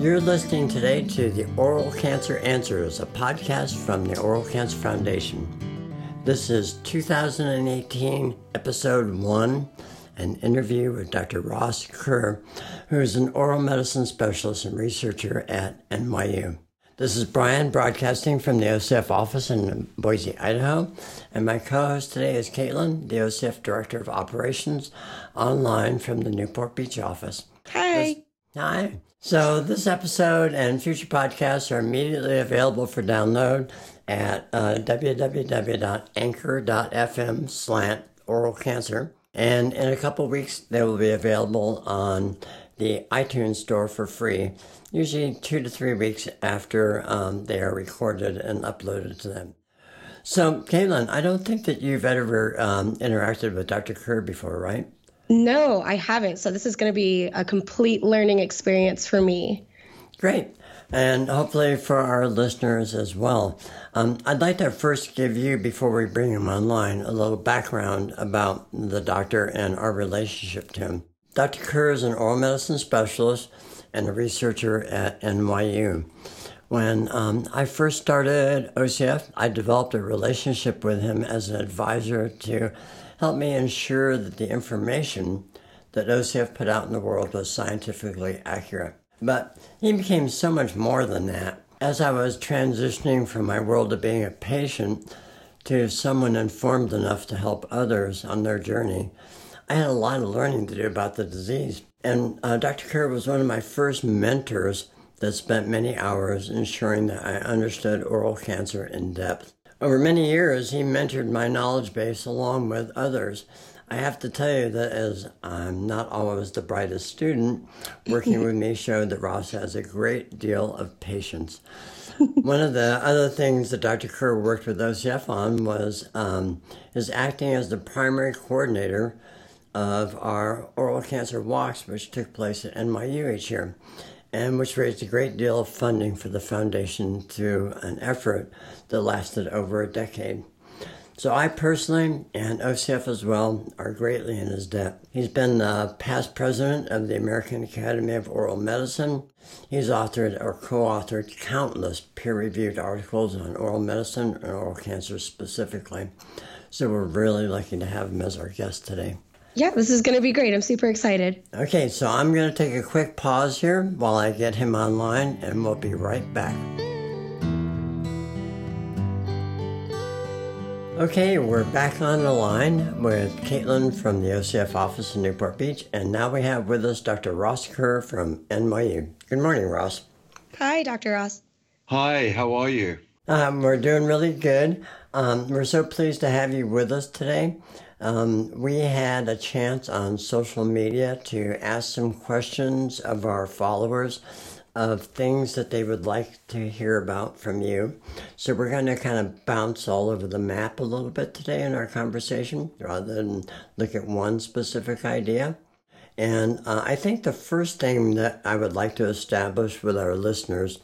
You're listening today to the Oral Cancer Answers, a podcast from the Oral Cancer Foundation. This is 2018, episode one, an interview with Dr. Ross Kerr, who is an oral medicine specialist and researcher at NYU. This is Brian broadcasting from the OCF office in Boise, Idaho, and my co host today is Caitlin, the OCF Director of Operations, online from the Newport Beach office. Hi. This, hi. So, this episode and future podcasts are immediately available for download at uh, www.anchor.fm slant oral cancer. And in a couple weeks, they will be available on the iTunes store for free, usually two to three weeks after um, they are recorded and uploaded to them. So, Caitlin, I don't think that you've ever um, interacted with Dr. Kerr before, right? No, I haven't. So this is going to be a complete learning experience for me. Great. And hopefully for our listeners as well. Um, I'd like to first give you, before we bring him online, a little background about the doctor and our relationship to him. Dr. Kerr is an oral medicine specialist and a researcher at NYU. When um, I first started OCF, I developed a relationship with him as an advisor to helped me ensure that the information that OCF put out in the world was scientifically accurate. But he became so much more than that. As I was transitioning from my world of being a patient to someone informed enough to help others on their journey, I had a lot of learning to do about the disease. And uh, Dr. Kerr was one of my first mentors that spent many hours ensuring that I understood oral cancer in depth. Over many years, he mentored my knowledge base along with others. I have to tell you that as I'm not always the brightest student, working with me showed that Ross has a great deal of patience. One of the other things that Dr. Kerr worked with OCF on was um, his acting as the primary coordinator of our oral cancer walks, which took place at NYU each year and which raised a great deal of funding for the foundation through an effort that lasted over a decade. So I personally, and OCF as well, are greatly in his debt. He's been the past president of the American Academy of Oral Medicine. He's authored or co-authored countless peer-reviewed articles on oral medicine and oral cancer specifically. So we're really lucky to have him as our guest today. Yeah, this is going to be great. I'm super excited. Okay, so I'm going to take a quick pause here while I get him online, and we'll be right back. Okay, we're back on the line with Caitlin from the OCF office in Newport Beach, and now we have with us Dr. Ross Kerr from NYU. Good morning, Ross. Hi, Dr. Ross. Hi, how are you? Um, we're doing really good. Um, we're so pleased to have you with us today. Um, we had a chance on social media to ask some questions of our followers of things that they would like to hear about from you. So we're going to kind of bounce all over the map a little bit today in our conversation rather than look at one specific idea. And uh, I think the first thing that I would like to establish with our listeners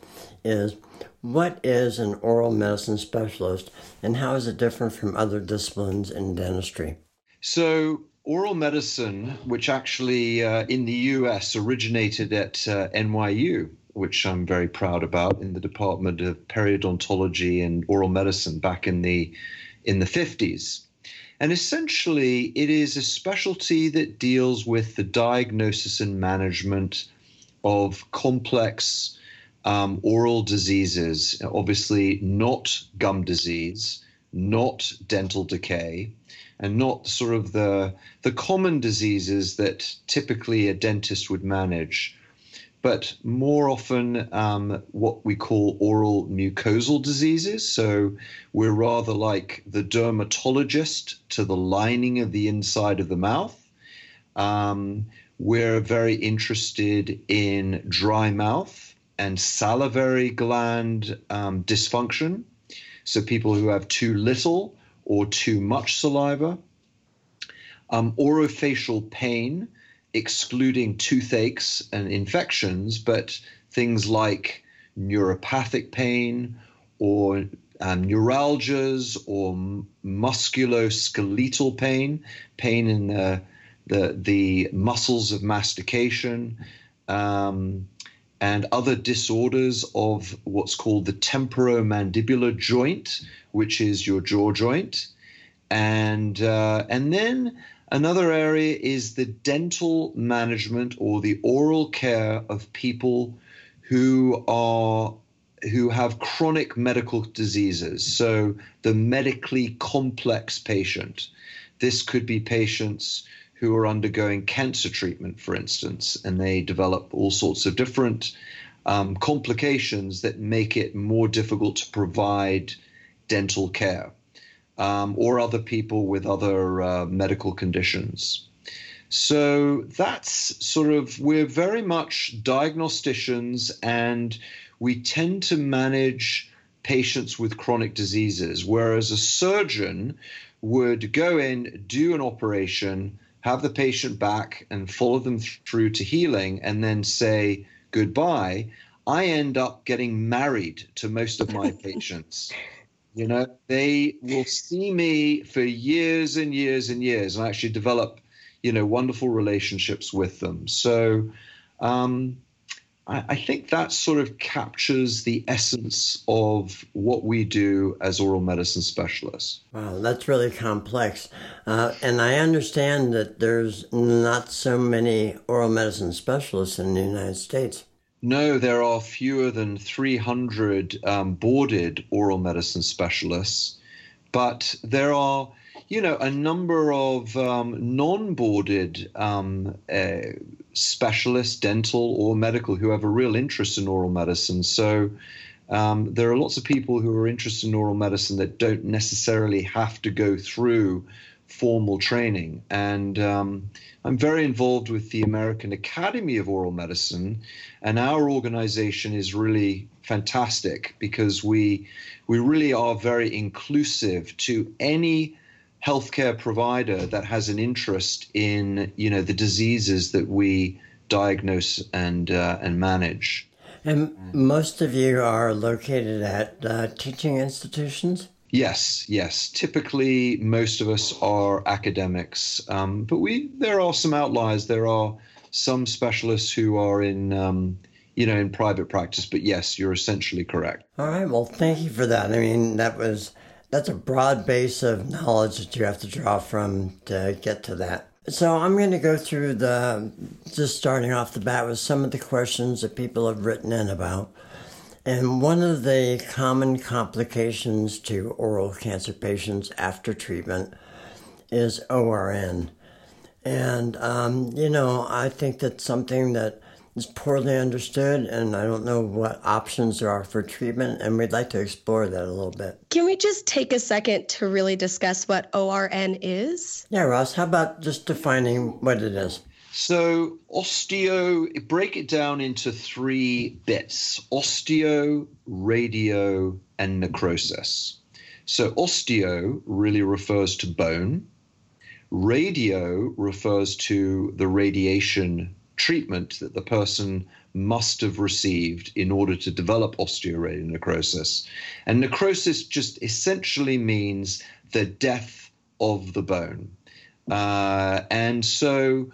is what is an oral medicine specialist and how is it different from other disciplines in dentistry? So, oral medicine, which actually uh, in the US originated at uh, NYU, which I'm very proud about, in the Department of Periodontology and Oral Medicine back in the in the 50s. And essentially, it is a specialty that deals with the diagnosis and management of complex um, oral diseases. Obviously, not gum disease, not dental decay, and not sort of the the common diseases that typically a dentist would manage, but more often um, what we call oral mucosal diseases. So we're rather like the dermatologist to the lining of the inside of the mouth. Um, we're very interested in dry mouth and salivary gland um, dysfunction. So people who have too little or too much saliva. Um, orofacial pain, excluding toothaches and infections, but things like neuropathic pain or um, neuralgias or musculoskeletal pain, pain in the, the, the muscles of mastication, um, and other disorders of what's called the temporomandibular joint, which is your jaw joint. And, uh, and then another area is the dental management or the oral care of people who are who have chronic medical diseases. So the medically complex patient. This could be patients who are undergoing cancer treatment, for instance, and they develop all sorts of different um, complications that make it more difficult to provide dental care, um, or other people with other uh, medical conditions. So that's sort of, we're very much diagnosticians and we tend to manage patients with chronic diseases, whereas a surgeon would go in, do an operation, have the patient back and follow them through to healing and then say goodbye, I end up getting married to most of my patients. You know, they will see me for years and years and years and actually develop, you know, wonderful relationships with them. So, um, I, I think that sort of captures the essence of what we do as oral medicine specialists. Wow, that's really complex. Uh, and I understand that there's not so many oral medicine specialists in the United States. No, there are fewer than 300 um, boarded oral medicine specialists, but there are you know, a number of um, non-boarded um, uh, specialists, dental or medical, who have a real interest in oral medicine. So um, there are lots of people who are interested in oral medicine that don't necessarily have to go through formal training. And um, I'm very involved with the American Academy of Oral Medicine, and our organization is really fantastic because we we really are very inclusive to any healthcare provider that has an interest in you know the diseases that we diagnose and uh, and manage. And most of you are located at uh, teaching institutions. Yes, yes. Typically, most of us are academics, um, but we there are some outliers. There are some specialists who are in. Um, you know, in private practice, but yes, you're essentially correct. All right. Well, thank you for that. I mean, that was that's a broad base of knowledge that you have to draw from to get to that. So I'm going to go through the just starting off the bat with some of the questions that people have written in about. And one of the common complications to oral cancer patients after treatment is ORN. And, um, you know, I think that's something that is poorly understood, and I don't know what options there are for treatment, and we'd like to explore that a little bit. Can we just take a second to really discuss what ORN is? Yeah, Ross, how about just defining what it is? So, osteo, break it down into three bits osteo, radio, and necrosis. So, osteo really refers to bone, radio refers to the radiation treatment that the person must have received in order to develop osteoradionecrosis. And necrosis just essentially means the death of the bone. Uh, and so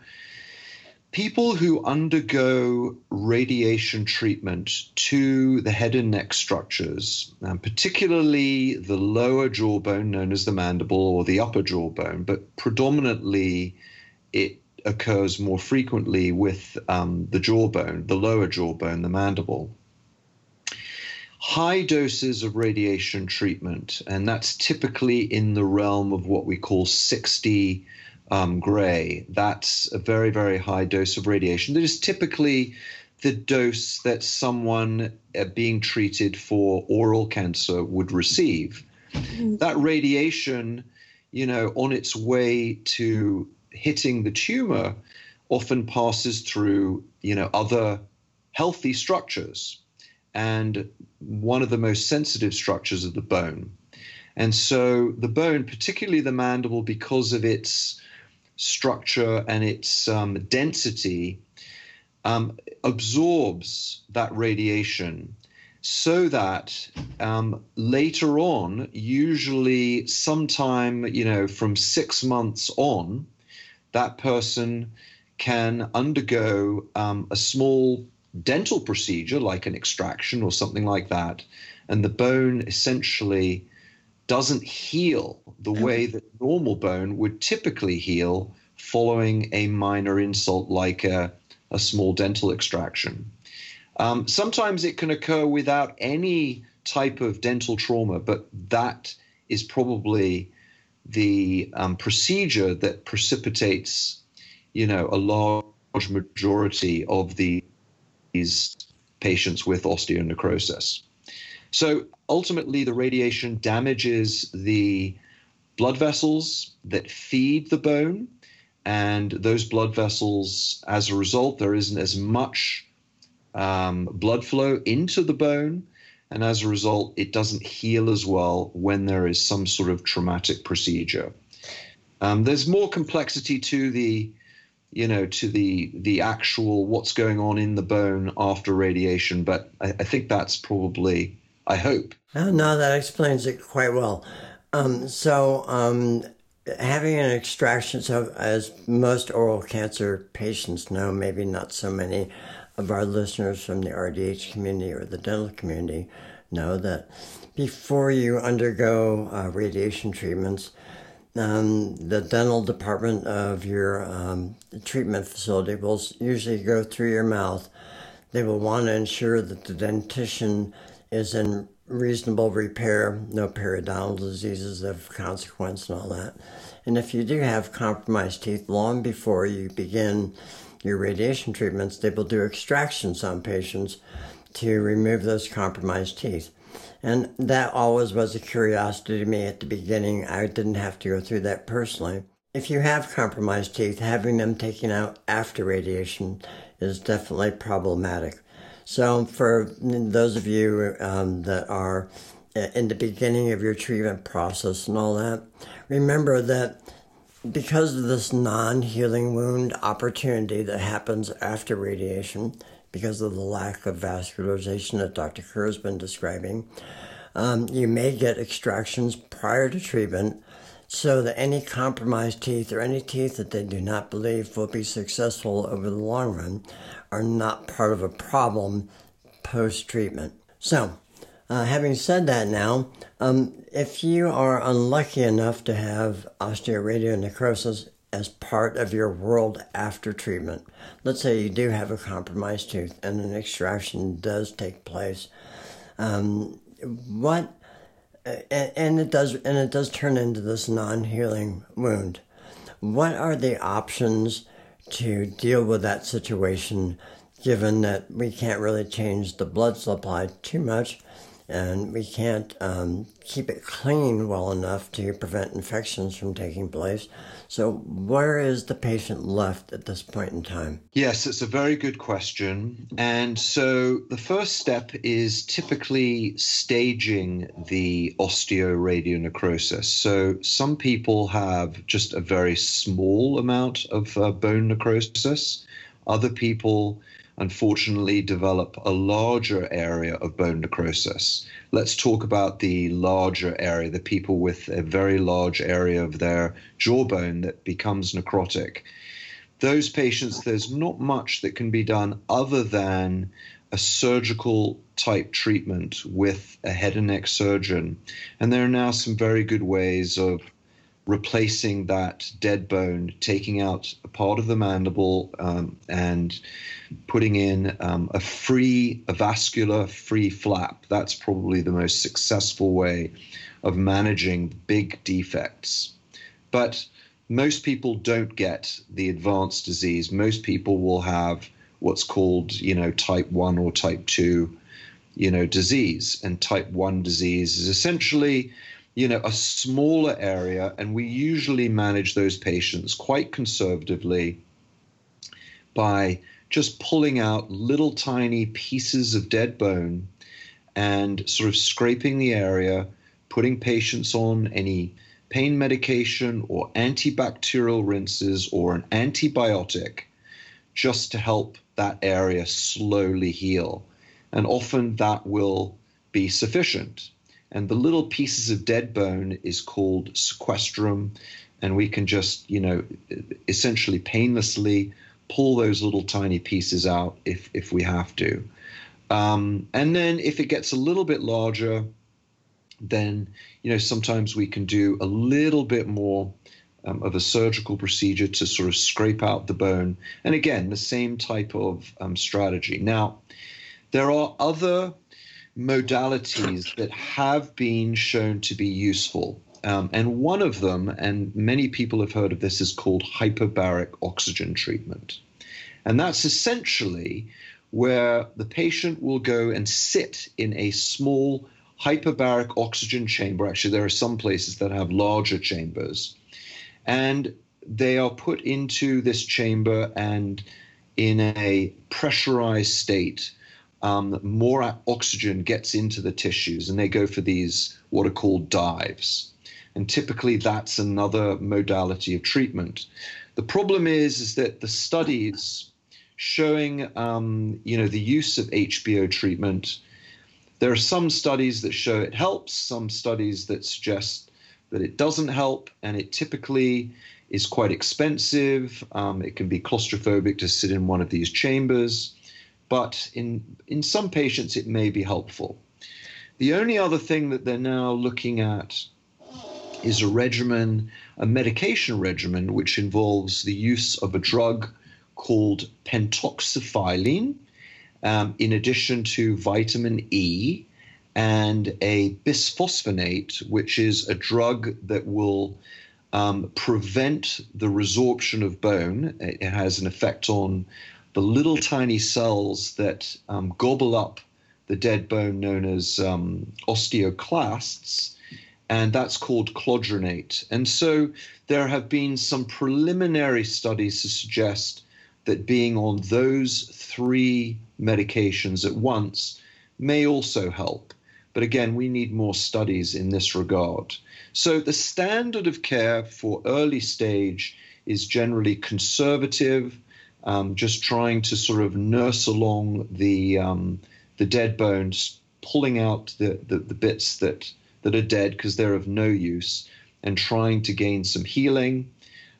people who undergo radiation treatment to the head and neck structures, and particularly the lower jawbone known as the mandible or the upper jawbone, but predominantly it occurs more frequently with um, the jawbone, the lower jawbone, the mandible. High doses of radiation treatment, and that's typically in the realm of what we call 60 um, gray. That's a very, very high dose of radiation. That is typically the dose that someone uh, being treated for oral cancer would receive. Mm-hmm. That radiation, you know, on its way to hitting the tumor often passes through, you know, other healthy structures. And one of the most sensitive structures of the bone. And so the bone, particularly the mandible, because of its structure and its um, density, um, absorbs that radiation so that um, later on, usually sometime, you know, from six months on, that person can undergo um, a small dental procedure, like an extraction or something like that, and the bone essentially doesn't heal the way that normal bone would typically heal following a minor insult like a, a small dental extraction. Um, sometimes it can occur without any type of dental trauma, but that is probably the um, procedure that precipitates, you know, a large majority of the, these patients with osteonecrosis. So ultimately, the radiation damages the blood vessels that feed the bone, and those blood vessels, as a result, there isn't as much um, blood flow into the bone, and as a result, it doesn't heal as well when there is some sort of traumatic procedure. Um, there's more complexity to the, you know, to the the actual what's going on in the bone after radiation, but I, I think that's probably, I hope. Oh, no, that explains it quite well. Um, so, um, having an extraction, so as most oral cancer patients know, maybe not so many, of our listeners from the RDH community or the dental community know that before you undergo uh, radiation treatments, um, the dental department of your um, treatment facility will usually go through your mouth. They will want to ensure that the dentition is in reasonable repair, no periodontal diseases of consequence, and all that. And if you do have compromised teeth long before you begin your radiation treatments, they will do extractions on patients to remove those compromised teeth. And that always was a curiosity to me at the beginning. I didn't have to go through that personally. If you have compromised teeth, having them taken out after radiation is definitely problematic. So, for those of you um, that are in the beginning of your treatment process and all that, remember that because of this non healing wound opportunity that happens after radiation, because of the lack of vascularization that Dr. Kerr has been describing, um, you may get extractions prior to treatment so that any compromised teeth or any teeth that they do not believe will be successful over the long run are not part of a problem post treatment. So, uh, having said that now, um, if you are unlucky enough to have osteoradionecrosis as part of your world after treatment, let's say you do have a compromised tooth and an extraction does take place, um, what and, and it does and it does turn into this non-healing wound. What are the options to deal with that situation given that we can't really change the blood supply too much and we can't um, keep it clean well enough to prevent infections from taking place. So, where is the patient left at this point in time? Yes, it's a very good question. And so, the first step is typically staging the osteoradionecrosis. So, some people have just a very small amount of uh, bone necrosis, other people unfortunately develop a larger area of bone necrosis. Let's talk about the larger area, the people with a very large area of their jawbone that becomes necrotic. Those patients, there's not much that can be done other than a surgical type treatment with a head and neck surgeon. And there are now some very good ways of replacing that dead bone, taking out a part of the mandible, um, and putting in um, a free, a vascular free flap. That's probably the most successful way of managing big defects. But most people don't get the advanced disease. Most people will have what's called, you know, type 1 or type 2, you know, disease. And type 1 disease is essentially you know, a smaller area, and we usually manage those patients quite conservatively by just pulling out little tiny pieces of dead bone and sort of scraping the area, putting patients on any pain medication or antibacterial rinses or an antibiotic just to help that area slowly heal. And often that will be sufficient. And the little pieces of dead bone is called sequestrum. And we can just, you know, essentially painlessly pull those little tiny pieces out if if we have to. Um, and then if it gets a little bit larger, then you know sometimes we can do a little bit more um, of a surgical procedure to sort of scrape out the bone. And again, the same type of um, strategy. Now, there are other modalities that have been shown to be useful. Um, and one of them, and many people have heard of this, is called hyperbaric oxygen treatment. And that's essentially where the patient will go and sit in a small hyperbaric oxygen chamber. Actually, there are some places that have larger chambers. And they are put into this chamber and in a pressurized state. Um, more oxygen gets into the tissues, and they go for these what are called dives. And typically, that's another modality of treatment. The problem is, is that the studies showing, um, you know, the use of HBO treatment there are some studies that show it helps, some studies that suggest that it doesn't help, and it typically is quite expensive. Um, it can be claustrophobic to sit in one of these chambers, but in in some patients it may be helpful. The only other thing that they're now looking at is a regimen, a medication regimen, which involves the use of a drug called pentoxifylline, um, in addition to vitamin E and a bisphosphonate, which is a drug that will um, prevent the resorption of bone. It has an effect on the little tiny cells that um, gobble up the dead bone known as um, osteoclasts, and that's called clodronate. And so there have been some preliminary studies to suggest that being on those three medications at once may also help. But again, we need more studies in this regard. So the standard of care for early stage is generally conservative, um, just trying to sort of nurse along the um, the dead bones, pulling out the, the, the bits that that are dead because they're of no use, and trying to gain some healing.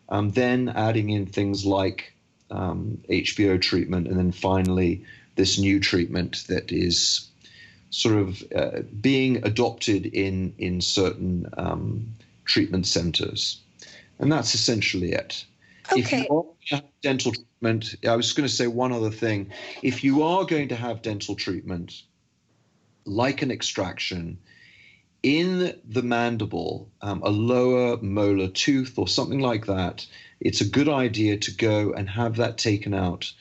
Um, then adding in things like um, HBO treatment, and then finally this new treatment that is sort of uh, being adopted in in certain um, treatment centers, and that's essentially it. Okay. If you are dental treatment, I was going to say one other thing. If you are going to have dental treatment, like an extraction, in the mandible, um, a lower molar tooth or something like that, it's a good idea to go and have that taken out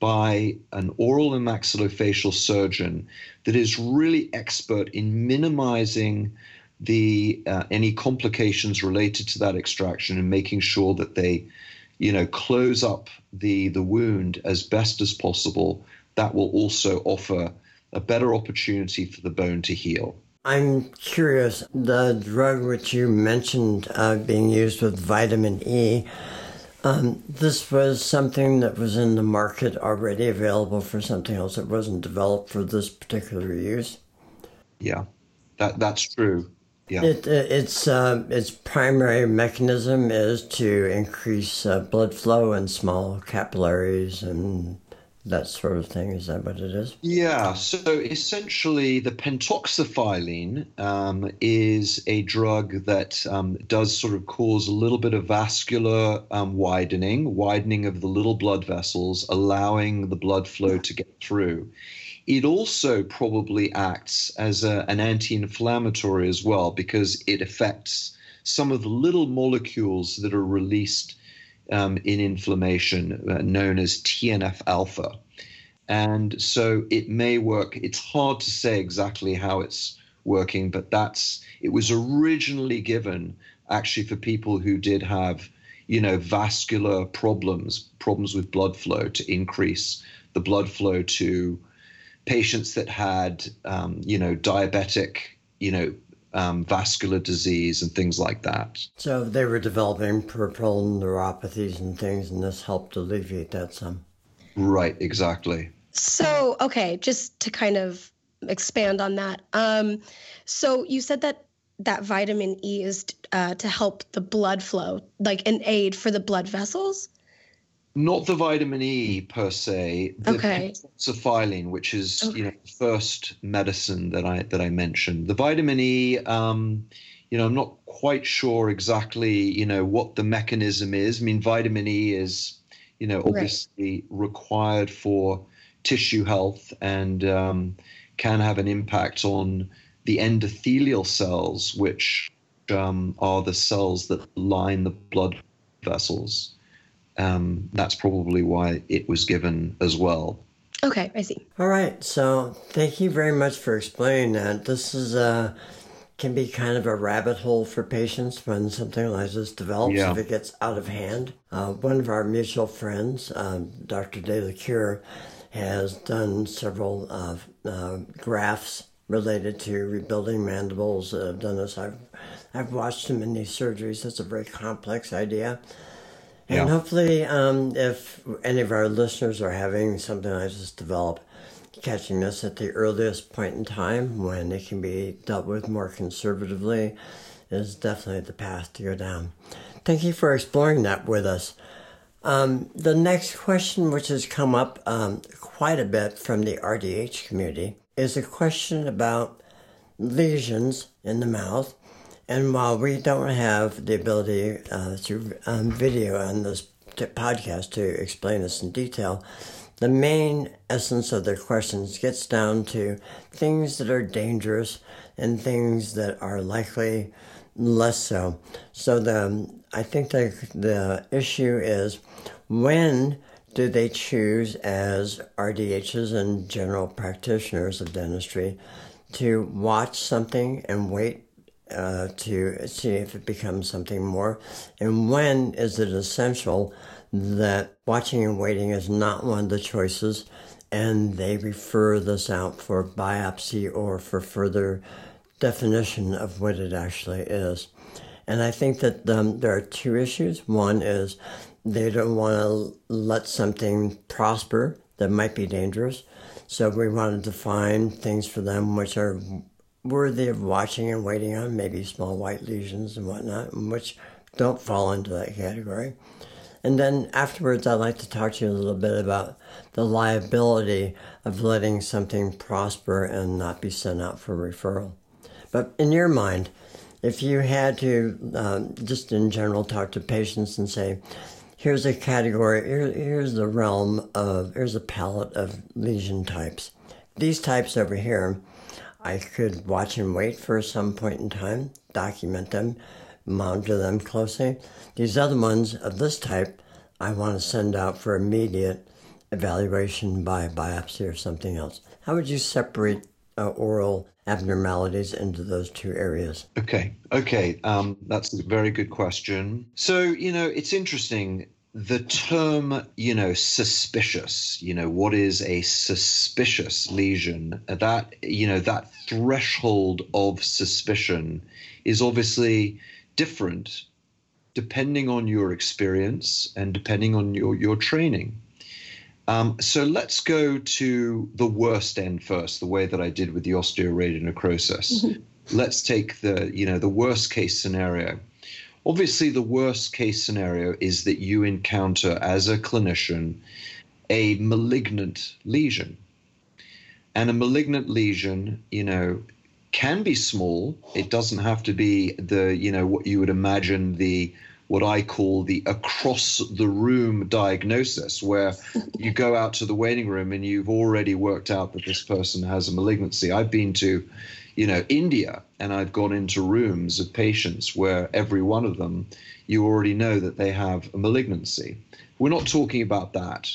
by an oral and maxillofacial surgeon that is really expert in minimizing the uh, any complications related to that extraction and making sure that they you know close up the the wound as best as possible. That will also offer a better opportunity for the bone to heal I'm curious, the drug which you mentioned uh, being used with vitamin E, um, this was something that was in the market already available for something else. It wasn't developed for this particular use. Yeah, that that's true. Yeah. It, its uh, its primary mechanism is to increase uh, blood flow in small capillaries and that sort of thing. Is that what it is? Yeah. So essentially, the pentoxifylline um, is a drug that um, does sort of cause a little bit of vascular um, widening, widening of the little blood vessels, allowing the blood flow to get through. It also probably acts as a, an anti inflammatory as well because it affects some of the little molecules that are released um, in inflammation uh, known as TNF alpha. And so it may work. It's hard to say exactly how it's working, but that's it was originally given actually for people who did have, you know, vascular problems, problems with blood flow to increase the blood flow to patients that had, um, you know, diabetic, you know, um, vascular disease and things like that. So they were developing peripheral neuropathies and things, and this helped alleviate that some. Right, exactly. So, okay, just to kind of expand on that. Um, so you said that that vitamin E is uh, to help the blood flow, like an aid for the blood vessels. Not the vitamin E per se. The Okay. pentoxifylline, which is Okay. you know the first medicine that I that I mentioned. The vitamin E, um, you know, I'm not quite sure exactly you know what the mechanism is. I mean, vitamin E is you know Right. obviously required for tissue health and um, can have an impact on the endothelial cells, which um, are the cells that line the blood vessels. Um, that's probably why it was given as well. Okay, I see. All right, so thank you very much for explaining that. This is uh, can be kind of a rabbit hole for patients when something like this develops Yeah. if it gets out of hand. Uh, one of our mutual friends, um, Dr. DeLacure, has done several uh, uh, grafts related to rebuilding mandibles. I've done this. I've I've watched him in these surgeries. It's a very complex idea. And Yeah. hopefully, um, if any of our listeners are having something like this develop, catching this at the earliest point in time when it can be dealt with more conservatively is definitely the path to go down. Thank you for exploring that with us. Um, the next question, which has come up um, quite a bit from the RDH community, is a question about lesions in the mouth. And while we don't have the ability uh, through um, video on this t- podcast to explain this in detail, the main essence of their questions gets down to things that are dangerous and things that are likely less so. So the I think the the issue is when do they choose as RDHs and general practitioners of dentistry to watch something and wait uh, to see if it becomes something more? And when is it essential that watching and waiting is not one of the choices and they refer this out for biopsy or for further definition of what it actually is? And I think that um, there are two issues. One is they don't want to let something prosper that might be dangerous. So we want to define things for them which are worthy of watching and waiting on, maybe small white lesions and whatnot, which don't fall into that category. And then afterwards, I'd like to talk to you a little bit about the liability of letting something prosper and not be sent out for referral. But in your mind, if you had to um, just in general talk to patients and say, here's a category, here, here's the realm of, here's a palette of lesion types. These types over here, I could watch and wait for some point in time, document them, monitor them closely. These other ones of this type, I want to send out for immediate evaluation by biopsy or something else. How would you separate uh, oral abnormalities into those two areas? Okay, okay, um, that's a very good question. So you know, it's interesting. The term, you know, suspicious. You know, what is a suspicious lesion? That you know, that threshold of suspicion is obviously different depending on your experience and depending on your your training. Um, so let's go to the worst end first, the way that I did with the osteoradionecrosis. Let's take the, you know, the worst case scenario. Obviously, the worst case scenario is that you encounter as a clinician a malignant lesion. And a malignant lesion, you know, can be small. It doesn't have to be the, you know, what you would imagine the what I call the across the room diagnosis, where you go out to the waiting room and you've already worked out that this person has a malignancy. I've been to, you know, India and I've gone into rooms of patients where every one of them, you already know that they have a malignancy. We're not talking about that.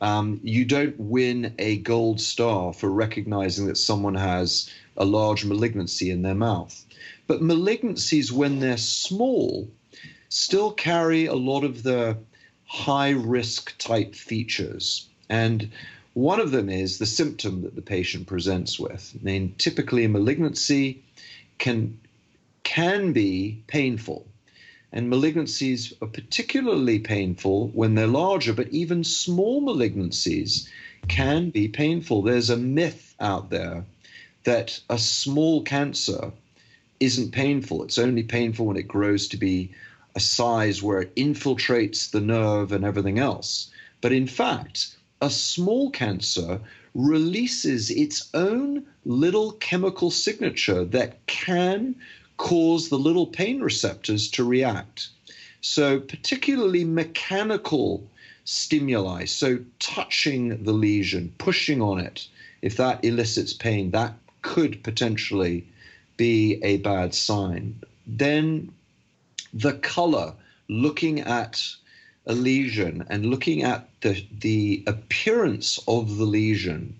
Um, you don't win a gold star for recognizing that someone has a large malignancy in their mouth. But malignancies, when they're small, still carry a lot of the high risk type features. And one of them is the symptom that the patient presents with. I mean, typically, a malignancy can, can be painful. And malignancies are particularly painful when they're larger, but even small malignancies can be painful. There's a myth out there that a small cancer isn't painful. It's only painful when it grows to be a size where it infiltrates the nerve and everything else. But in fact, a small cancer releases its own little chemical signature that can cause the little pain receptors to react. So, particularly mechanical stimuli, so touching the lesion, pushing on it, if that elicits pain, that could potentially be a bad sign. Then the color, looking at a lesion and looking at the, the appearance of the lesion,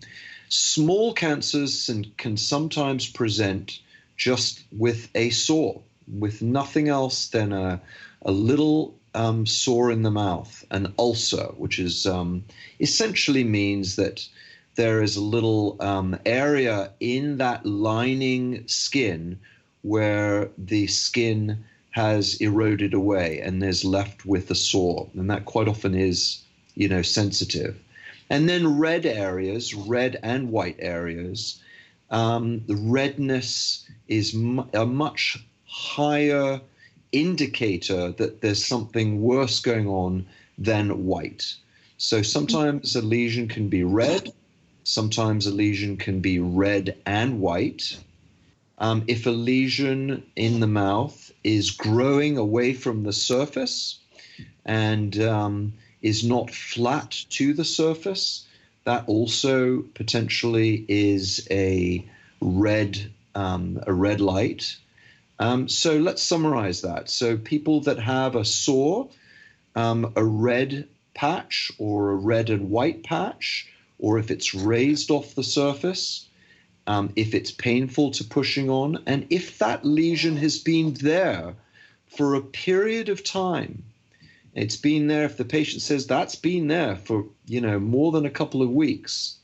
small cancers can can sometimes present just with a sore, with nothing else than a, a little um, sore in the mouth, an ulcer, which is um, essentially means that there is a little um, area in that lining skin where the skin has eroded away and is left with a sore, and that quite often is, you know, sensitive. And then red areas, red and white areas, um, the redness is a much higher indicator that there's something worse going on than white. So sometimes a lesion can be red, sometimes a lesion can be red and white. Um, if a lesion in the mouth is growing away from the surface and um, is not flat to the surface, that also potentially is a red um, a red light. Um, so let's summarize that. So people that have a sore, um, a red patch or a red and white patch, or if it's raised off the surface, um, if it's painful to pushing on, and if that lesion has been there for a period of time. It's been there. If the patient says that's been there for you know more than a couple of weeks,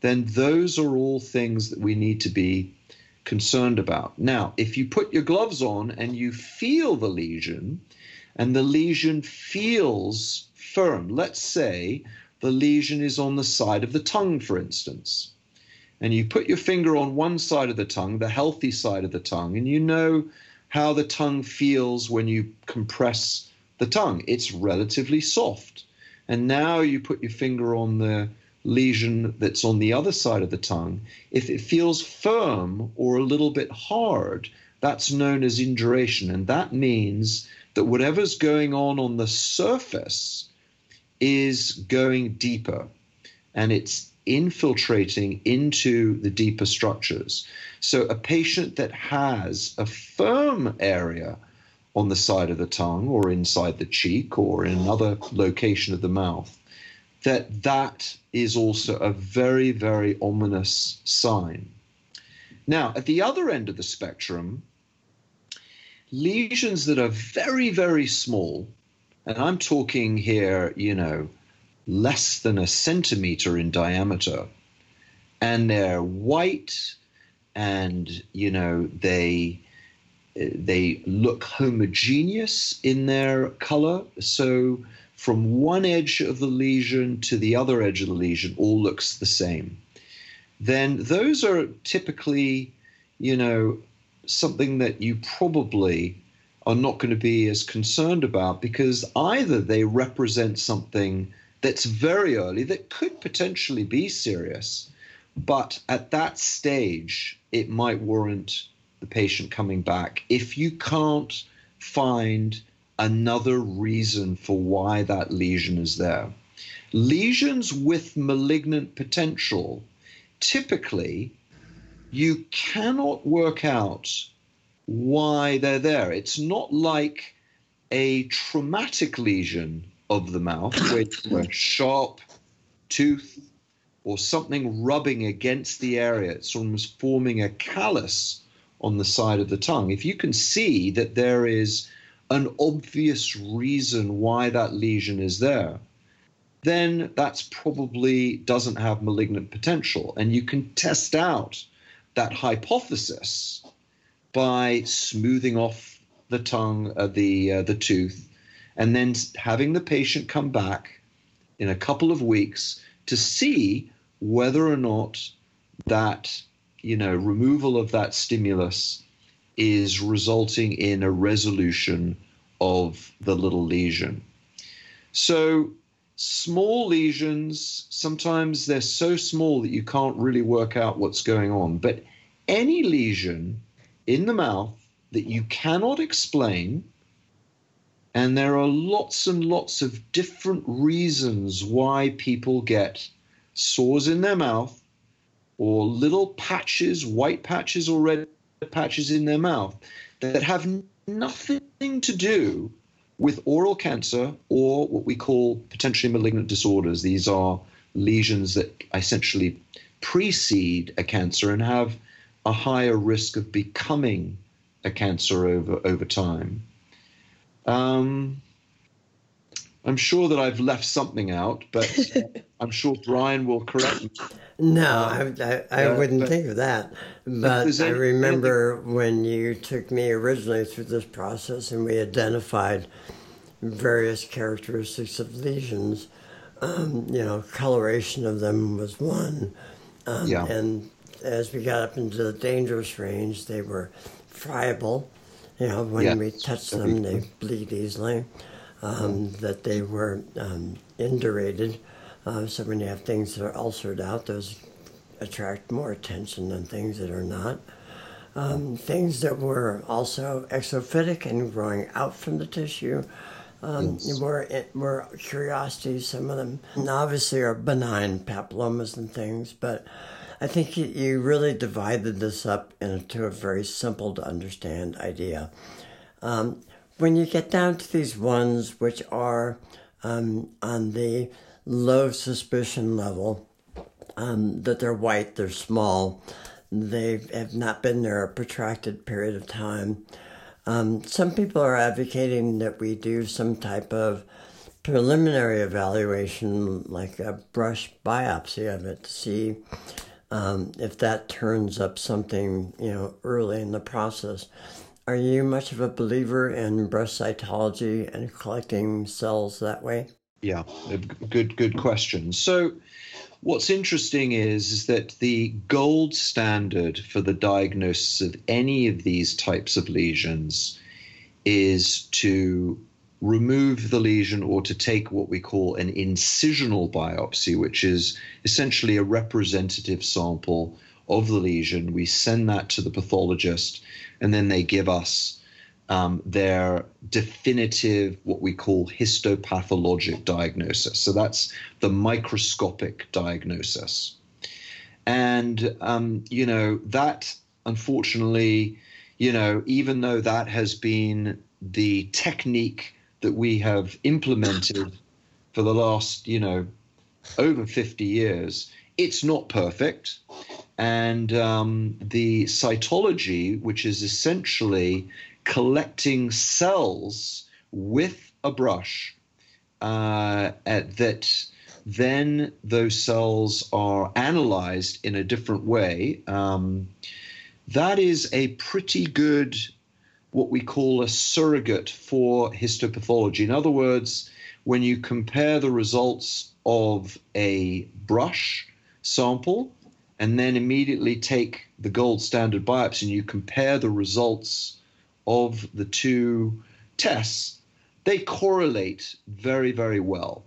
then those are all things that we need to be concerned about. Now, if you put your gloves on and you feel the lesion, and the lesion feels firm, let's say the lesion is on the side of the tongue, for instance, and you put your finger on one side of the tongue, the healthy side of the tongue, and you know how the tongue feels when you compress the tongue. It's relatively soft. And now you put your finger on the lesion that's on the other side of the tongue, if it feels firm or a little bit hard, that's known as induration. And that means that whatever's going on on the surface is going deeper and it's infiltrating into the deeper structures. So a patient that has a firm area on the side of the tongue or inside the cheek or in another location of the mouth that that is also a very, very ominous sign. Now, at the other end of the spectrum, lesions that are very, very small, and I'm talking here, you know, less than a centimeter in diameter, and they're white, and you know they they look homogeneous in their color. So from one edge of the lesion to the other edge of the lesion all looks the same, then those are typically, you know, something that you probably are not going to be as concerned about because either they represent something that's very early that could potentially be serious, but at that stage, it might warrant the patient coming back if you can't find another reason for why that lesion is there. Lesions with malignant potential, typically, you cannot work out why they're there. It's not like a traumatic lesion of the mouth, with a sharp tooth or something rubbing against the area. It's almost forming a callus on the side of the tongue. If you can see that there is an obvious reason why that lesion is there, then that's probably doesn't have malignant potential. And you can test out that hypothesis by smoothing off the tongue, uh, the uh, the tooth, and then having the patient come back in a couple of weeks to see whether or not that you know removal of that stimulus is resulting in a resolution of the little lesion. So small lesions, sometimes they're so small that you can't really work out what's going on. But any lesion in the mouth that you cannot explain, and there are lots and lots of different reasons why people get sores in their mouth or little patches, white patches or red patches in their mouth that have nothing to do with oral cancer or what we call potentially malignant disorders. These are lesions that essentially precede a cancer and have a higher risk of becoming a cancer over over time. Um, I'm sure that I've left something out, but I'm sure Brian will correct me. No, uh, I, I, I wouldn't think of that. But I remember when you took me originally through this process and we identified various characteristics of lesions. Um, you know, coloration of them was one. Um, yeah. And as we got up into the dangerous range, they were friable. You know, when yeah. we touch them, they bleed easily. Um, that they were um, indurated. Uh, so when you have things that are ulcered out, those attract more attention than things that are not. Um, things that were also exophytic and growing out from the tissue um, yes. were, were curiosities. Some of them and obviously are benign papillomas and things, but I think you, really divided this up into a very simple to understand idea. Um, when you get down to these ones which are um, on the low suspicion level, um, that they're white, they're small, they have not been there a protracted period of time. Um, some people are advocating that we do some type of preliminary evaluation, like a brush biopsy of it, to see um, if that turns up something, you know, early in the process. Are you much of a believer in brush cytology and collecting cells that way? Yeah, good, good question. So, what's interesting is, is that the gold standard for the diagnosis of any of these types of lesions is to remove the lesion or to take what we call an incisional biopsy, which is essentially a representative sample of the lesion. We send that to the pathologist, and then they give us um, their definitive, what we call histopathologic diagnosis. So that's the microscopic diagnosis. And, um, you know, that unfortunately, you know, even though that has been the technique that we have implemented for the last, you know, over 50 years, it's not perfect. And um, the cytology, which is essentially collecting cells with a brush uh, at, that then those cells are analyzed in a different way. Um, that is a pretty good, what we call a surrogate for histopathology. In other words, when you compare the results of a brush sample and then immediately take the gold standard biopsy and you compare the results of the two tests, they correlate very, very well.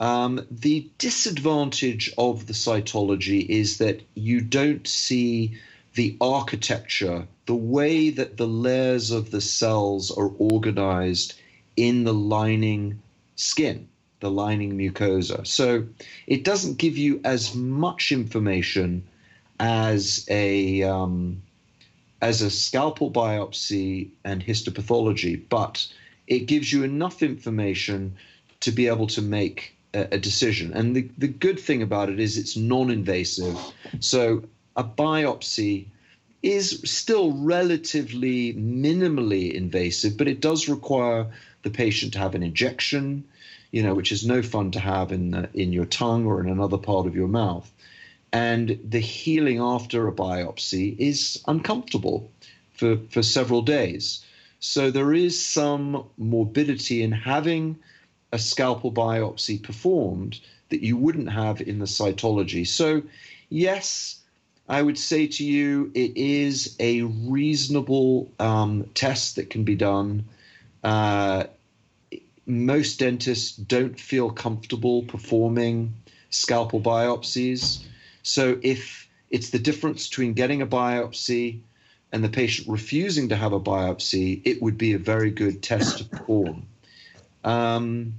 Um, the disadvantage of the cytology is that you don't see the architecture, the way that the layers of the cells are organized in the lining skin, the lining mucosa. So it doesn't give you as much information as a um, as a scalpel biopsy and histopathology, but it gives you enough information to be able to make a, a decision. And the, the good thing about it is it's non invasive. So a biopsy is still relatively minimally invasive, but it does require the patient to have an injection, you know, which is no fun to have in the, in your tongue or in another part of your mouth and the healing after a biopsy is uncomfortable for, for several days. So there is some morbidity in having a scalpel biopsy performed that you wouldn't have in the cytology. So, yes, I would say to you it is a reasonable um, test that can be done. Uh, most dentists don't feel comfortable performing scalpel biopsies. So if it's the difference between getting a biopsy and the patient refusing to have a biopsy, it would be a very good test to perform. Um,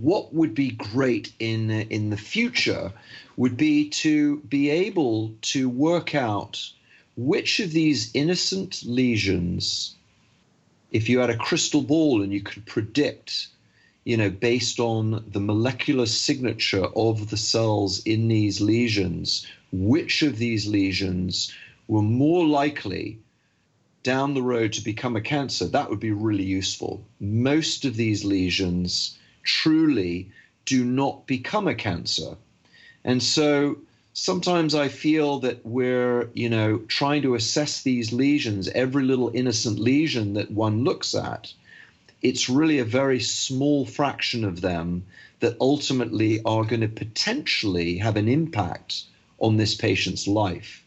what would be great in in the future would be to be able to work out which of these innocent lesions if you had a crystal ball and you could predict you know based on the molecular signature of the cells in these lesions which of these lesions were more likely down the road to become a cancer that would be really useful. Most of these lesions truly do not become a cancer. And so sometimes I feel that we're, you know, trying to assess these lesions, every little innocent lesion that one looks at. It's really a very small fraction of them that ultimately are going to potentially have an impact on this patient's life.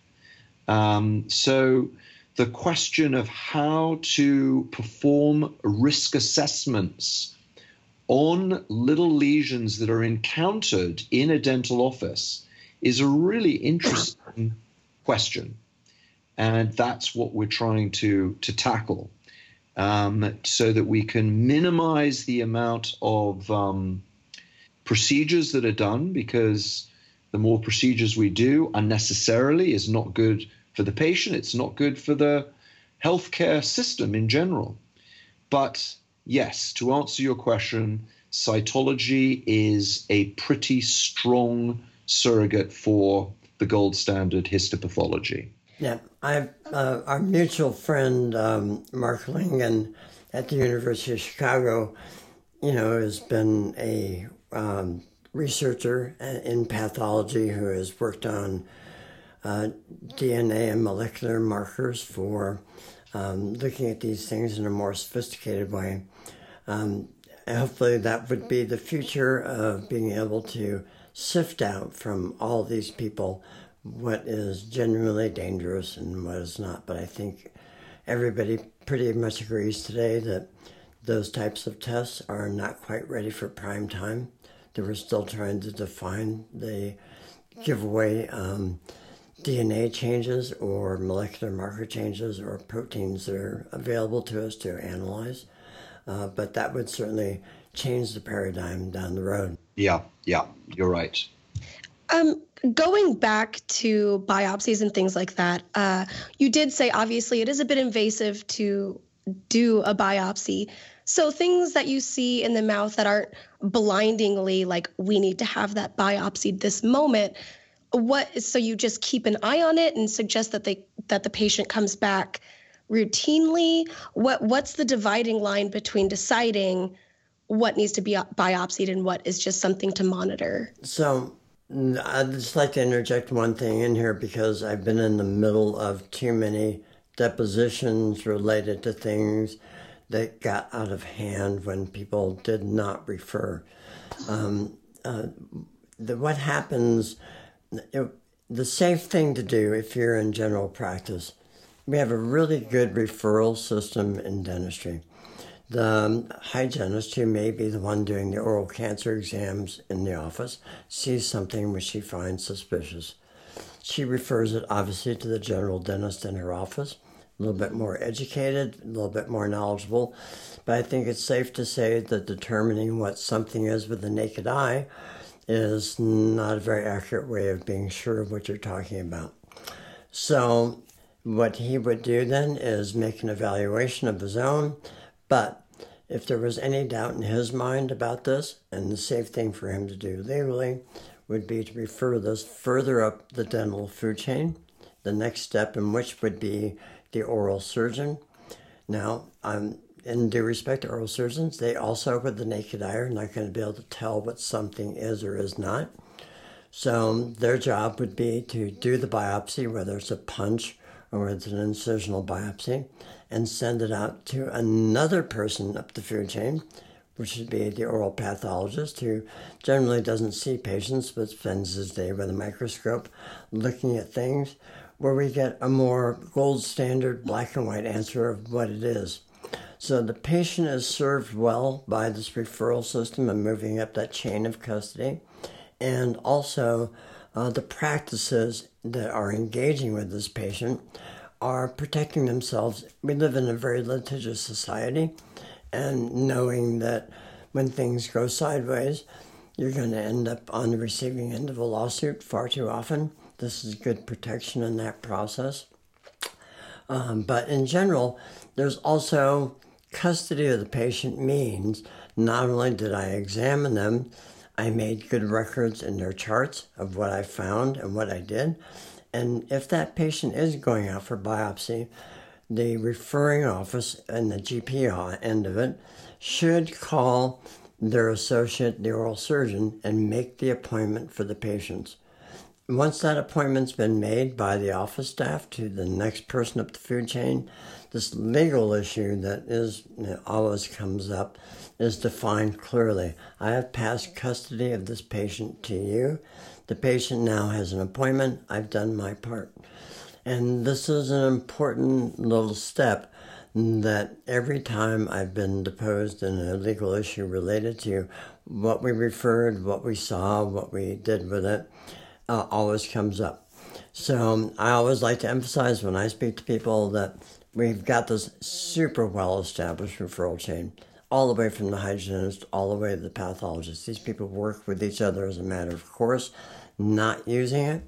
Um, so, the question of how to perform risk assessments on little lesions that are encountered in a dental office is a really interesting question. And that's what we're trying to, to tackle um, so that we can minimize the amount of um, procedures that are done because the more procedures we do unnecessarily is not good for the patient, it's not good for the healthcare system in general. But yes, to answer your question, cytology is a pretty strong surrogate for the gold standard histopathology. Yeah, I uh, our mutual friend um, Mark Lingen at the University of Chicago, you know, has been a um, researcher in pathology who has worked on uh, DNA and molecular markers for um, looking at these things in a more sophisticated way. Um, hopefully, that would be the future of being able to sift out from all these people what is genuinely dangerous and what is not. But I think everybody pretty much agrees today that those types of tests are not quite ready for prime time. That we're still trying to define the giveaway um, DNA changes or molecular marker changes or proteins that are available to us to analyze. Uh, but that would certainly change the paradigm down the road. Yeah, yeah, you're right. Um, going back to biopsies and things like that, uh, you did say obviously it is a bit invasive to do a biopsy. So things that you see in the mouth that aren't blindingly like we need to have that biopsy this moment. What so you just keep an eye on it and suggest that they that the patient comes back routinely? What what's the dividing line between deciding what needs to be biopsied and what is just something to monitor? So I'd just like to interject one thing in here because I've been in the middle of too many depositions related to things that got out of hand when people did not refer. Um, uh, the, what happens, the safe thing to do if you're in general practice we have a really good referral system in dentistry. The um, hygienist, who may be the one doing the oral cancer exams in the office, sees something which she finds suspicious. She refers it obviously to the general dentist in her office, a little bit more educated, a little bit more knowledgeable. But I think it's safe to say that determining what something is with the naked eye is not a very accurate way of being sure of what you're talking about. So what he would do then is make an evaluation of his own, but if there was any doubt in his mind about this, and the safe thing for him to do legally would be to refer this further up the dental food chain, the next step in which would be the oral surgeon. Now, um, in due respect to oral surgeons, they also, with the naked eye, are not going to be able to tell what something is or is not. So their job would be to do the biopsy, whether it's a punch or it's an incisional biopsy, and send it out to another person up the food chain, which would be the oral pathologist who generally doesn't see patients but spends his day with a microscope looking at things, where we get a more gold standard black and white answer of what it is. So the patient is served well by this referral system and moving up that chain of custody. And also, uh, the practices that are engaging with this patient are protecting themselves. We live in a very litigious society, and knowing that when things go sideways, you're going to end up on the receiving end of a lawsuit far too often. This is good protection in that process. Um, but in general, there's also custody of the patient means not only did I examine them, I made good records in their charts of what I found and what I did. And if that patient is going out for biopsy, the referring office and the GP end of it should call their associate, the oral surgeon, and make the appointment for the patients. Once that appointment's been made by the office staff to the next person up the food chain, this legal issue that is you know, always comes up is defined clearly. I have passed custody of this patient to you. The patient now has an appointment. I've done my part. And this is an important little step that every time I've been deposed in a legal issue related to what we referred, what we saw, what we did with it, uh, always comes up. So um, I always like to emphasize when I speak to people that we've got this super well established referral chain, all the way from the hygienist all the way to the pathologist. These people work with each other as a matter of course. Not using it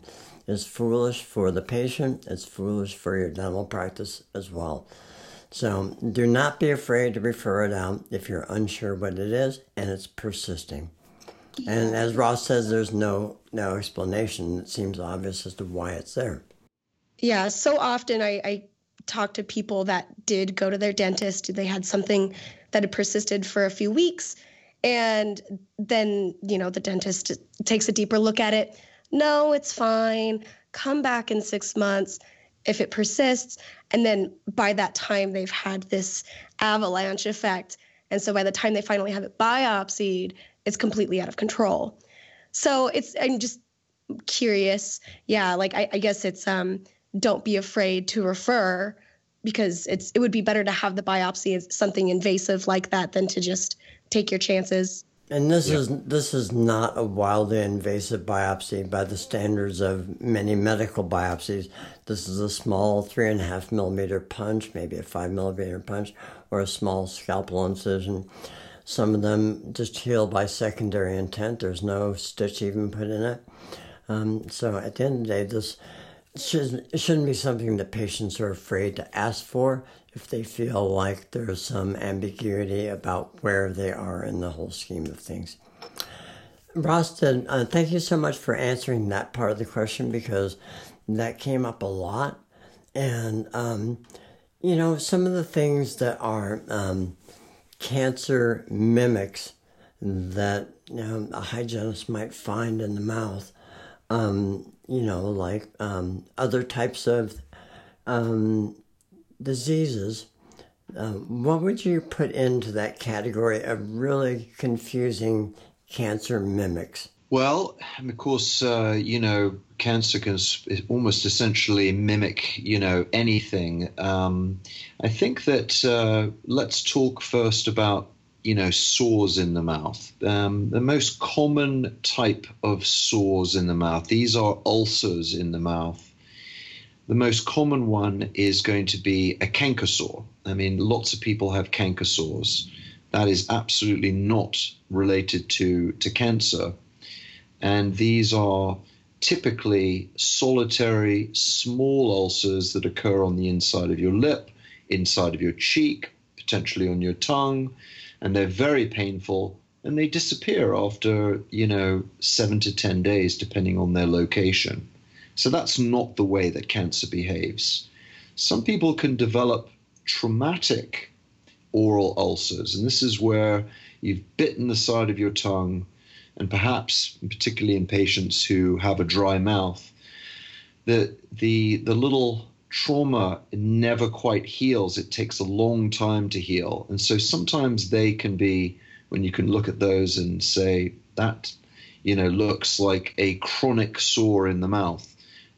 is foolish for the patient, it's foolish for your dental practice as well. So do not be afraid to refer it out if you're unsure what it is and it's persisting. And as Ross says, there's no no explanation. It seems obvious as to why it's there. Yeah, so often I, I talk to people that did go to their dentist. They had something that had persisted for a few weeks, and then you know the dentist takes a deeper look at it. No, it's fine. Come back in six months if it persists. And then by that time, they've had this avalanche effect. And so by the time they finally have it biopsied, it's completely out of control. So it's, I'm just curious. Yeah, like I, I guess it's, um, don't be afraid to refer because it's, it would be better to have the biopsy as something invasive like that than to just take your chances. And this is this is not a wildly invasive biopsy by the standards of many medical biopsies. This is a small three and a half millimeter punch, maybe a five millimeter punch, or a small scalpel incision. Some of them just heal by secondary intent. There's no stitch even put in it. Um, so at the end of the day, this shouldn't, it shouldn't be something that patients are afraid to ask for if they feel like there's some ambiguity about where they are in the whole scheme of things. Roston, uh, thank you so much for answering that part of the question because that came up a lot. And, um, you know, some of the things that are um, cancer mimics that you know, a hygienist might find in the mouth, um, you know, like um, other types of um, diseases, uh, what would you put into that category of really confusing cancer mimics? Well, of course, uh, you know, cancer can almost essentially mimic, you know, anything. Um, I think that uh, let's talk first about, you know, sores in the mouth. Um, the most common type of sores in the mouth, these are ulcers in the mouth the most common one is going to be a canker sore. I mean, lots of people have canker sores. That is absolutely not related to, to cancer. And these are typically solitary small ulcers that occur on the inside of your lip, inside of your cheek, potentially on your tongue, and they're very painful and they disappear after, you know, seven to 10 days, depending on their location. So that's not the way that cancer behaves. Some people can develop traumatic oral ulcers, and this is where you've bitten the side of your tongue, and perhaps, particularly in patients who have a dry mouth, the the the little trauma never quite heals. It takes a long time to heal, and so sometimes they can be when you can look at those and say that you know looks like a chronic sore in the mouth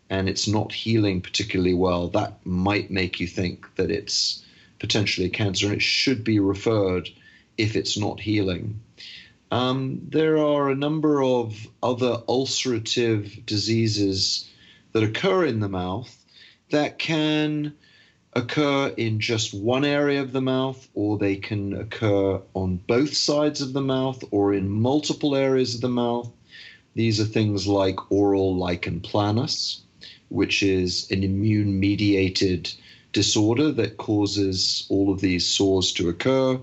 and it's not healing particularly well, that might make you think that it's potentially cancer, and it should be referred if it's not healing. Um, there are a number of other ulcerative diseases that occur in the mouth that can occur in just one area of the mouth, or they can occur on both sides of the mouth, or in multiple areas of the mouth. These are things like oral lichen planus, which is an immune mediated disorder that causes all of these sores to occur.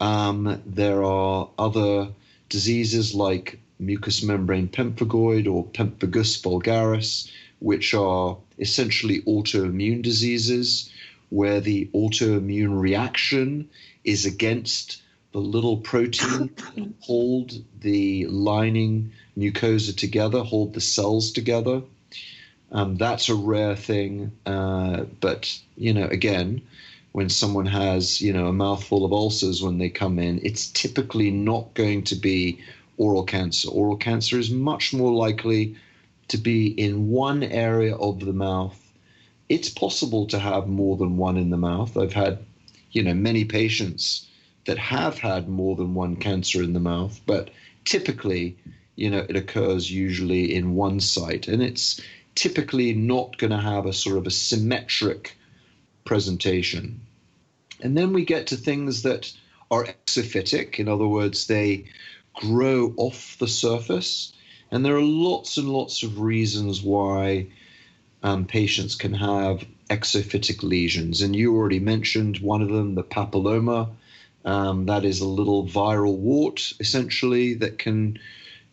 Um, there are other diseases like mucous membrane pemphigoid or pemphigus vulgaris, which are essentially autoimmune diseases where the autoimmune reaction is against the little protein hold the lining mucosa together, hold the cells together. Um, that's a rare thing, uh, but you know, again, when someone has you know a mouthful of ulcers when they come in, it's typically not going to be oral cancer. Oral cancer is much more likely to be in one area of the mouth. It's possible to have more than one in the mouth. I've had, you know, many patients that have had more than one cancer in the mouth, but typically, you know, it occurs usually in one site, and it's typically not going to have a sort of a symmetric presentation. And then we get to things that are exophytic, in other words, they grow off the surface. And there are lots and lots of reasons why um, patients can have exophytic lesions. And you already mentioned one of them, the papilloma. Um, that is a little viral wart, essentially, that can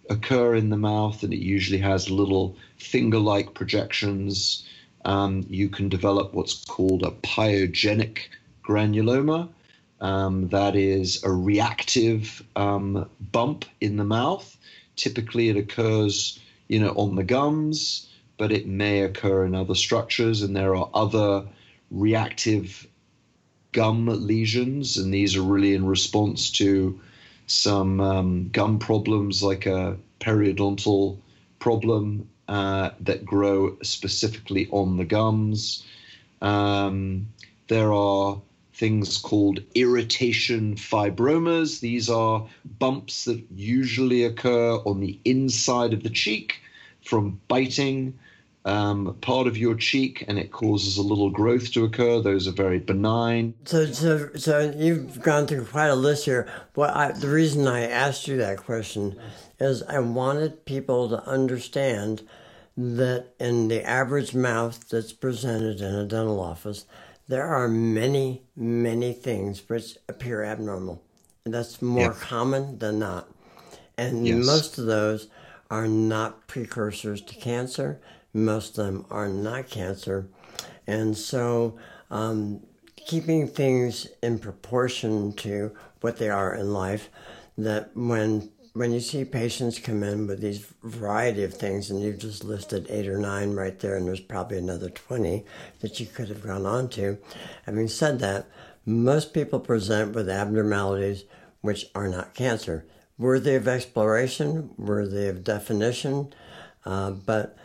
occur in the mouth, and it usually has little finger like projections. Um, you can develop what's called a pyogenic granuloma. Um, that is a reactive um, bump in the mouth. Typically, it occurs, you know, on the gums, but it may occur in other structures, and there are other reactive gum lesions, and these are really in response to some um, gum problems like a periodontal problem uh, that grow specifically on the gums. Um, there are things called irritation fibromas. These are bumps that usually occur on the inside of the cheek from biting um, part of your cheek and it causes a little growth to occur. Those are very benign. So, so, so you've gone through quite a list here. What I, the reason I asked you that question is I wanted people to understand that in the average mouth that's presented in a dental office, there are many, many things which appear abnormal. That's more common than not. And yes. most of those are not precursors to cancer. Most of them are not cancer. And so, um, keeping things in proportion to what they are in life, that when when you see patients come in with these variety of things, and you've just listed eight or nine right there, and there's probably another 20 that you could have gone on to. Having said that, most people present with abnormalities which are not cancer. Worthy of exploration, worthy of definition, uh, but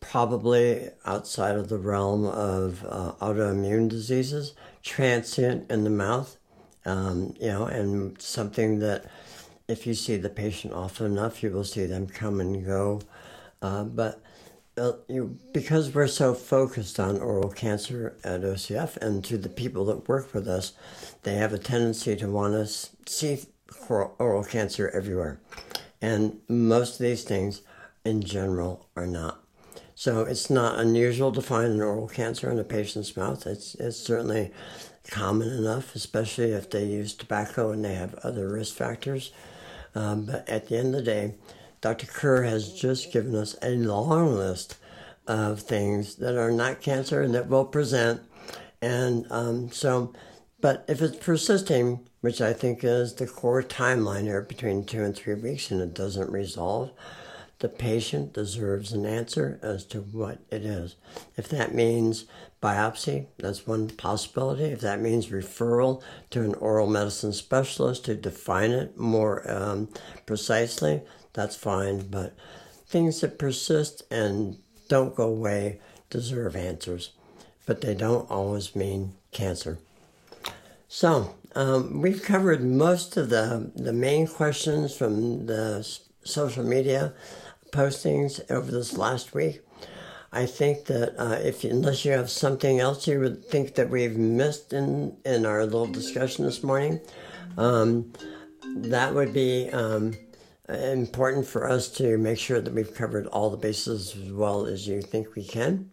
probably outside of the realm of uh, autoimmune diseases, transient in the mouth, um, you know, and something that if you see the patient often enough, you will see them come and go. Uh, but uh, you, because we're so focused on oral cancer at OCF and to the people that work with us, they have a tendency to want to see oral cancer everywhere. And most of these things, in general, are not. So it's not unusual to find an oral cancer in a patient's mouth. It's, it's certainly common enough, especially if they use tobacco and they have other risk factors. Um, but at the end of the day, Dr. Kerr has just given us a long list of things that are not cancer and that will present. And um, so, but if it's persisting, which I think is the core timeline here between two and three weeks, and it doesn't resolve, the patient deserves an answer as to what it is. If that means biopsy, that's one possibility. If that means referral to an oral medicine specialist to define it more um, precisely, that's fine. But things that persist and don't go away deserve answers, but they don't always mean cancer. So um, we've covered most of the the main questions from the social media postings over this last week. I think that uh, if unless you have something else you would think that we've missed in in our little discussion this morning, um, that would be um, important for us to make sure that we've covered all the bases as well as you think we can.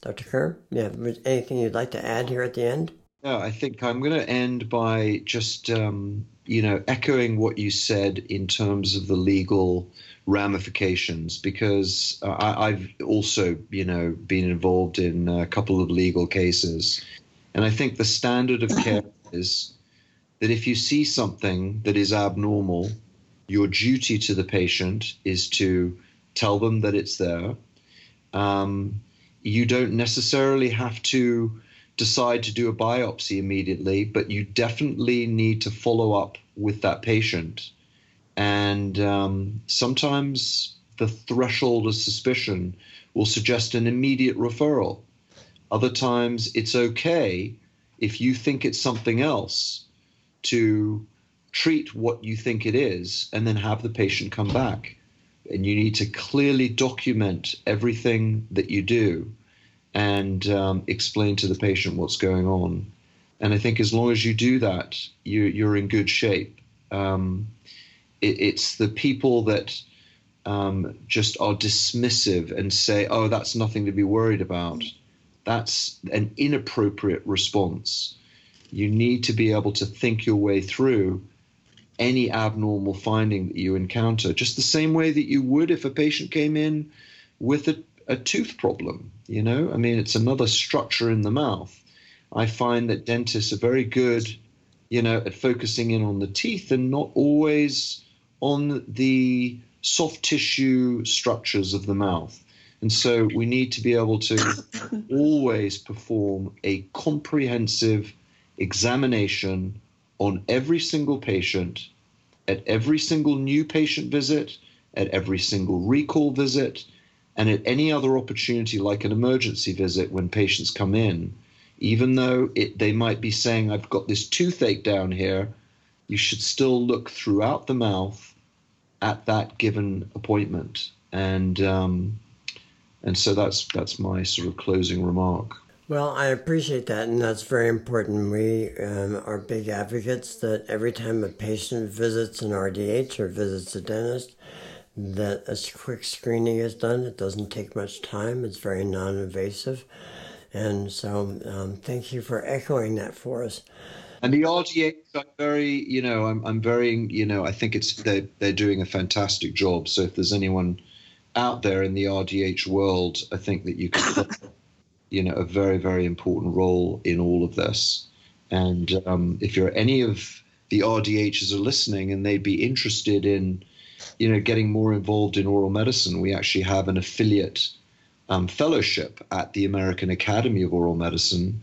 Dr. Kerr, yeah, anything you'd like to add here at the end? No, I think I'm going to end by just um, you know echoing what you said in terms of the legal ramifications because uh, I, have also you know been involved in a couple of legal cases, and I think the standard of care is that if you see something that is abnormal, your duty to the patient is to tell them that it's there. Um, you don't necessarily have to decide to do a biopsy immediately, but you definitely need to follow up with that patient. And um, sometimes the threshold of suspicion will suggest an immediate referral. Other times it's okay if you think it's something else to treat what you think it is and then have the patient come back. And you need to clearly document everything that you do and um, explain to the patient what's going on. And I think as long as you do that, you, you're in good shape. Um, it, it's the people that um, just are dismissive and say, oh, that's nothing to be worried about. That's an inappropriate response. You need to be able to think your way through any abnormal finding that you encounter, just the same way that you would if a patient came in with a, a tooth problem. You know, I mean, it's another structure in the mouth. I find that dentists are very good, you know, at focusing in on the teeth and not always on the soft tissue structures of the mouth. And so we need to be able to always perform a comprehensive examination on every single patient, at every single new patient visit, at every single recall visit, and at any other opportunity like an emergency visit when patients come in. Even though it, they might be saying, I've got this toothache down here, you should still look throughout the mouth at that given appointment. And um, and so that's that's my sort of closing remark. Well, I appreciate that, and that's very important. We um, are big advocates that every time a patient visits an RDH or visits a dentist, that a quick screening is done. It doesn't take much time. It's very non-invasive, and so um, thank you for echoing that for us. And the RDH, I'm very, you know, I'm, I'm very, you know, I think it's they're they're doing a fantastic job. So if there's anyone out there in the RDH world, I think that you can. you know, a very, very important role in all of this. And um, if you're any of the RDHs are listening and they'd be interested in, you know, getting more involved in oral medicine, we actually have an affiliate um, fellowship at the American Academy of Oral Medicine,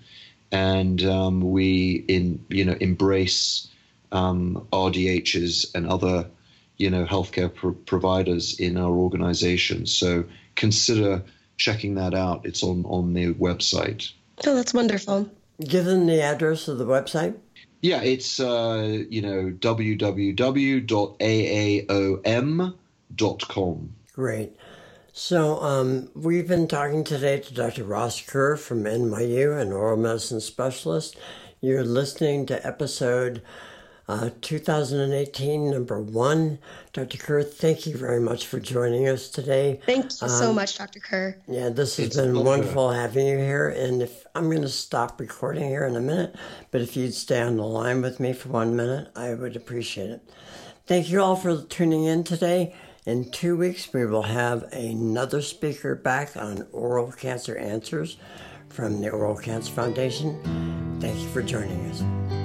and um, we in you know embrace um, RDHs and other you know healthcare pro- providers in our organization. So consider checking that out. It's on on the website. Oh, that's wonderful. Give them the address of the website. Yeah, it's uh, you know www.aaom.com. Great. So um, we've been talking today to Dr. Ross Kerr from NYU, an oral medicine specialist. You're listening to episode uh, 2018, number one. Dr. Kerr, thank you very much for joining us today. Thank you um, so much, Dr. Kerr. Yeah, this has it's been wonderful having you here. And if I'm going to stop recording here in a minute, but if you'd stay on the line with me for one minute, I would appreciate it. Thank you all for tuning in today. In two weeks, we will have another speaker back on oral cancer answers from the Oral Cancer Foundation. Thank you for joining us.